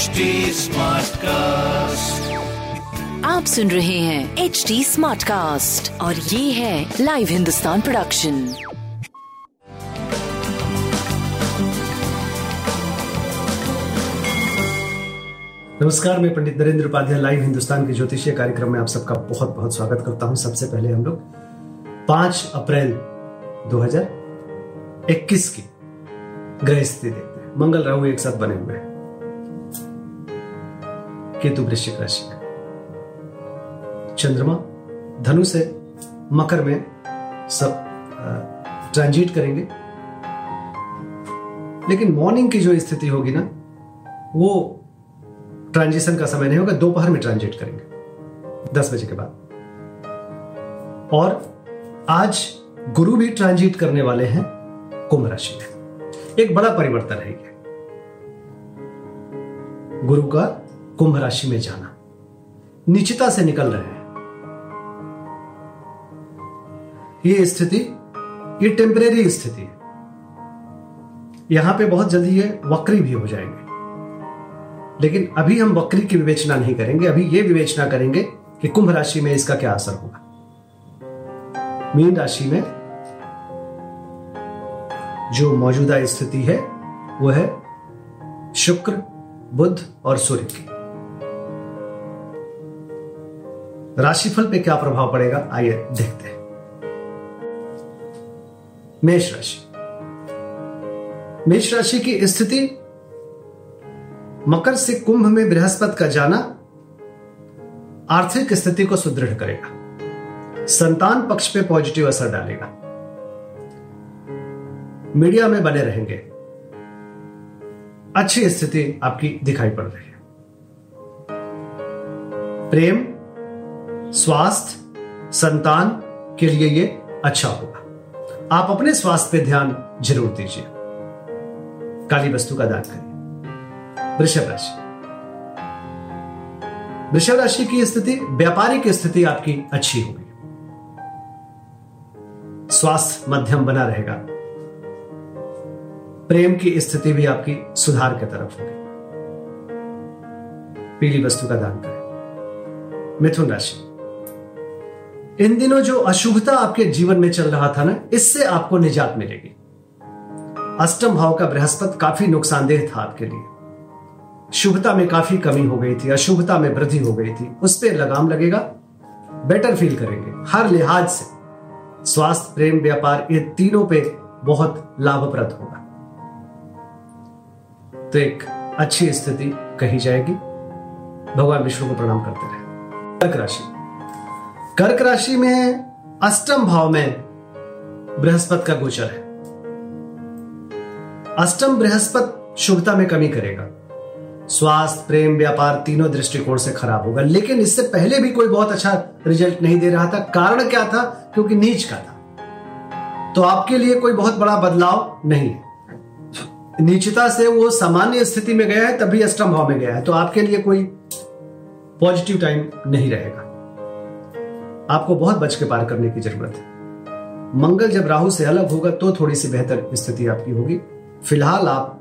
HD cast आप सुन रहे हैं एच डी स्मार्ट कास्ट और ये है लाइव हिंदुस्तान प्रोडक्शन नमस्कार मैं पंडित नरेंद्र उपाध्याय लाइव हिंदुस्तान के ज्योतिषीय कार्यक्रम में आप सबका बहुत बहुत स्वागत करता हूँ। सबसे पहले हम लोग पाँच अप्रैल 2021 की ग्रह स्थिति देखते हैं। मंगल राहु एक साथ बने हुए हैं। केतु वृश्चिक राशि में। चंद्रमा धनु से मकर में सब ट्रांजिट करेंगे। लेकिन मॉर्निंग की जो स्थिति होगी ना, वो ट्रांजिशन का समय नहीं होगा, दोपहर में ट्रांजिट करेंगे, दस बजे के बाद। और आज गुरु भी ट्रांजिट करने वाले हैं कुंभ राशि में। एक बड़ा परिवर्तन है गुरु का कुंभ राशि में जाना। निश्चिता से निकल रहे हैं। ये स्थिति, ये टेम्परेरी स्थिति है। यहाँ पे बहुत जल्दी ये वक्री भी हो जाएँगे। लेकिन अभी हम वक्री की विवेचना नहीं करेंगे, अभी ये विवेचना करेंगे कि कुंभ राशि में इसका क्या असर होगा। मीन राशि में जो मौजूदा स्थिति है, वो है शुक्र, बुध और सूर्य की। राशिफल पे क्या प्रभाव पड़ेगा? आइए देखते हैं। मेष राशि। मेष राशि की स्थिति, मकर से कुंभ में बृहस्पति का जाना आर्थिक स्थिति को सुदृढ़ करेगा। संतान पक्ष पे पॉजिटिव असर डालेगा। मीडिया में बने रहेंगे। अच्छी स्थिति आपकी दिखाई पड़ रही है। प्रेम स्वास्थ्य, संतान के लिए ये अच्छा होगा। आप अपने स्वास्थ्य पे ध्यान ज़रूर दीजिए। काली वस्तु का दान करिए। वृषभ राशि। वृषभ राशि की स्थिति, व्यापारिक स्थिति आपकी अच्छी होगी। स्वास्थ्य मध्यम बना रहेगा। प्रेम की स्थिति भी आपकी सुधार की तरफ़ होगी। पीली वस्तु का दान करें मिथुन राशि। इन दिनों जो अशुभता आपके जीवन में चल रहा था ना, इससे आपको निजात मिलेगी। अष्टम भाव का बृहस्पति काफ़ी नुकसानदेह था आपके लिए। शुभता में काफ़ी कमी हो गई थी, अशुभता में वृद्धि हो गई थी। उस पर लगाम लगेगा बेटर फील करेंगे। हर लिहाज से स्वास्थ्य, प्रेम, व्यापार, ये तीनों पे बहुत लाभप्रद होगा। तो एक अच्छी स्थिति कही जाएगी। भगवान विष्णु को प्रणाम करते रहे। राशि। कर्क राशि में अष्टम भाव में बृहस्पति का गोचर है। अष्टम बृहस्पति शुभता में कमी करेगा। स्वास्थ्य, प्रेम, व्यापार तीनों दृष्टिकोण से खराब होगा, लेकिन इससे पहले भी कोई बहुत अच्छा रिज़ल्ट नहीं दे रहा था। कारण क्या था? क्योंकि नीच का था। तो आपके लिए कोई बहुत बड़ा बदलाव नहीं है। नीचता से वो सामान्य स्थिति में गया है, तभी अष्टम भाव में गया है। तो आपके लिए कोई पॉजिटिव टाइम नहीं रहेगा। आपको बहुत बच के पार करने की ज़रूरत है। मंगल जब राहु से अलग होगा तो थोड़ी सी बेहतर स्थिति आपकी होगी। फ़िलहाल आप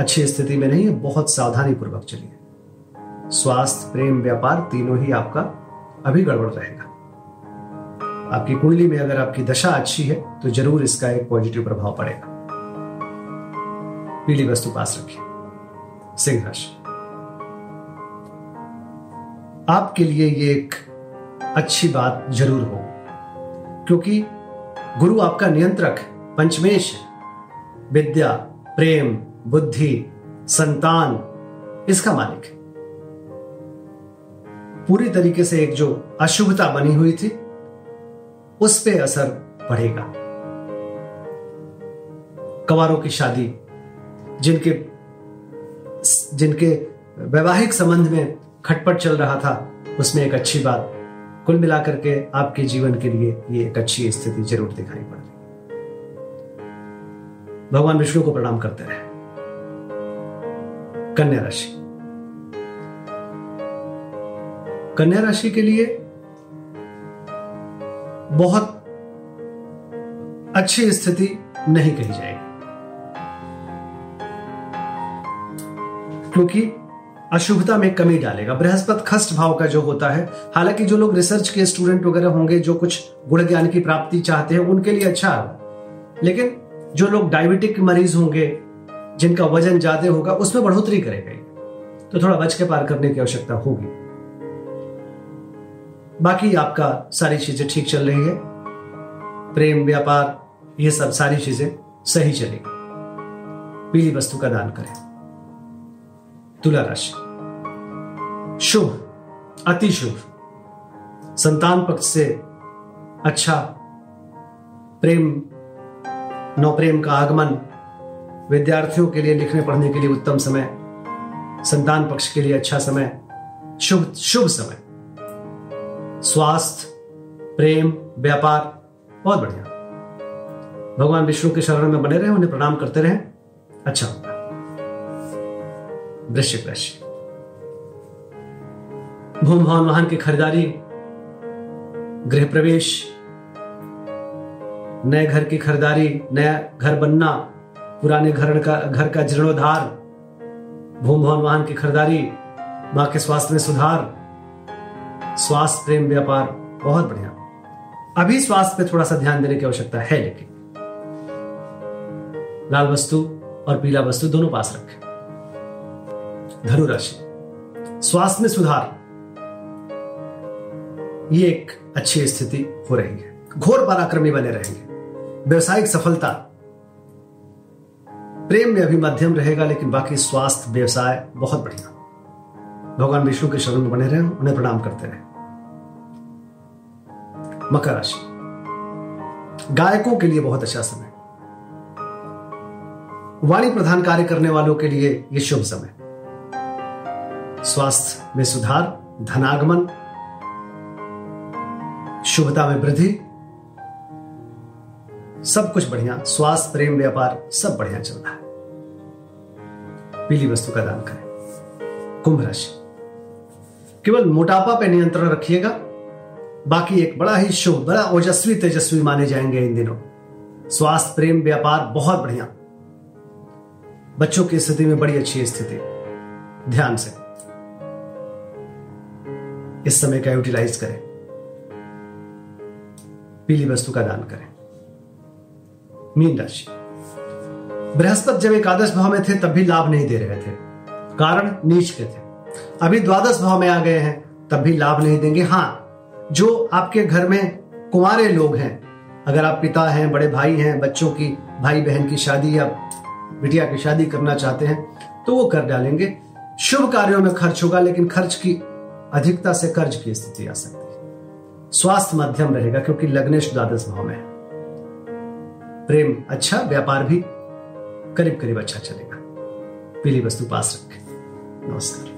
अच्छी स्थिति में नहीं है, बहुत सावधानी पूर्वक चलिए। स्वास्थ्य, प्रेम, व्यापार तीनों ही आपका अभी गड़बड़ रहेगा। आपकी कुंडली में अगर आपकी दशा अच्छी है तो ज़रूर इसका एक पॉजिटिव प्रभाव पड़ेगा। पीली वस्तु पास रखिए। सिंह राशि। आपके लिए ये एक अच्छी बात ज़रूर हो। क्योंकि गुरु आपका नियंत्रक, पंचमेश विद्या, प्रेम, बुद्धि, संतान, इसका मालिक पूरी तरीके से एक जो अशुभता बनी हुई थी, उस पे असर पड़ेगा। कवारों की शादी, जिनके जिनके वैवाहिक संबंध में खटपट चल रहा था, उसमें एक अच्छी बात कुल मिलाकर के आपके जीवन के लिए ये एक अच्छी स्थिति ज़रूर दिखाई पड़ रही भगवान विष्णु को प्रणाम करते रहे। कन्या राशि। कन्या राशि के लिए बहुत अच्छी स्थिति नहीं कही जाएगी। क्योंकि अशुभता में कमी डालेगा। बृहस्पति खस्ट भाव का जो होता है, हालाँकि जो लोग रिसर्च के स्टूडेंट वगैरह होंगे, जो कुछ गुण ज्ञान की प्राप्ति चाहते हैं, उनके लिए अच्छा है। लेकिन जो लोग डायबिटिक मरीज़ होंगे, जिनका वज़न ज़्यादा होगा, उसमें बढ़ोतरी करेगा तो थोड़ा बच के पार करने की आवश्यकता होगी। बाकी आपका सारी चीज़ें ठीक चल रही है। प्रेम, व्यापार, ये सब सारी चीज़ें सही चलेगी। पीली वस्तु का दान करें। तुला राशि शुभ, अति शुभ। संतान पक्ष से अच्छा प्रेम नौ प्रेम का आगमन विद्यार्थियों के लिए, लिखने, पढ़ने के लिए उत्तम समय, संतान पक्ष के लिए अच्छा समय, शुभ शुभ समय। स्वास्थ्य, प्रेम, व्यापार बहुत बढ़िया। भगवान विष्णु के शरण में बने रहे, उन्हें प्रणाम करते रहे। अच्छा। वृश्चिक राशि भूम भवन वाहन की खरीदारी, गृह प्रवेश, नए घर की खरीदारी, नया घर बनना, पुराने घर का घर का जीर्णोद्धार भूम भवन वाहन की खरीदारी, माँ के स्वास्थ्य में सुधार, स्वास्थ्य प्रेम व्यापार, बहुत बढ़िया। अभी स्वास्थ्य पे थोड़ा सा ध्यान देने की आवश्यकता है, लेकिन लाल वस्तु और पीला वस्तु दोनों पास रखें। धनुराशि। स्वास्थ्य में सुधार। ये एक अच्छी स्थिति हो रही है। घोर पराक्रमी बने रहेंगे। व्यवसायिक सफलता। प्रेम में अभी मध्यम रहेगा, लेकिन बाकी स्वास्थ्य, व्यवसाय बहुत बढ़िया। भगवान विष्णु के शरण में बने रहे, उन्हें प्रणाम करते रहे। मकर राशि। गायकों के लिए बहुत अच्छा समय। वाणी प्रधान कार्य करने वालों के लिए यह शुभ समय। स्वास्थ्य में सुधार, धनागमन, शुभता में वृद्धि, सब कुछ बढ़िया, स्वास्थ्य, प्रेम, व्यापार, सब बढ़िया चल रहा है। पीली वस्तु का दान करें। कुंभ राशि। केवल मोटापा पे नियंत्रण रखिएगा, बाकी एक बड़ा ही शुभ, बड़ा ओजस्वी, तेजस्वी माने जाएँगे इन दिनों। स्वास्थ्य, प्रेम, व्यापार बहुत बढ़िया। बच्चों की स्थिति में बड़ी अच्छी स्थिति। ध्यान से। इस समय का यूटिलाइज करें। पीली वस्तु का दान करें। मीन राशि। बृहस्पति जब एकादश भाव में थे, तब भी लाभ नहीं दे रहे थे। कारण नीच के थे। अभी द्वादश भाव में आ गए हैं, तब भी लाभ नहीं देंगे। हाँ, जो आपके घर में कुमारे लोग हैं, अगर आप पिता हैं, बड़े भाई हैं, बच्चों की, भाई बहन की शादी या बिटिया की शादी करना चाहते हैं तो वो कर डालेंगे। शुभ कार्यों में खर्च होगा, लेकिन खर्च की अधिकता से कर्ज की स्थिति आ सकती है। स्वास्थ्य मध्यम रहेगा क्योंकि लग्नेश द्वादश भाव में है। प्रेम अच्छा व्यापार भी करीब करीब अच्छा चलेगा। पीली वस्तु पास रखें। नमस्कार।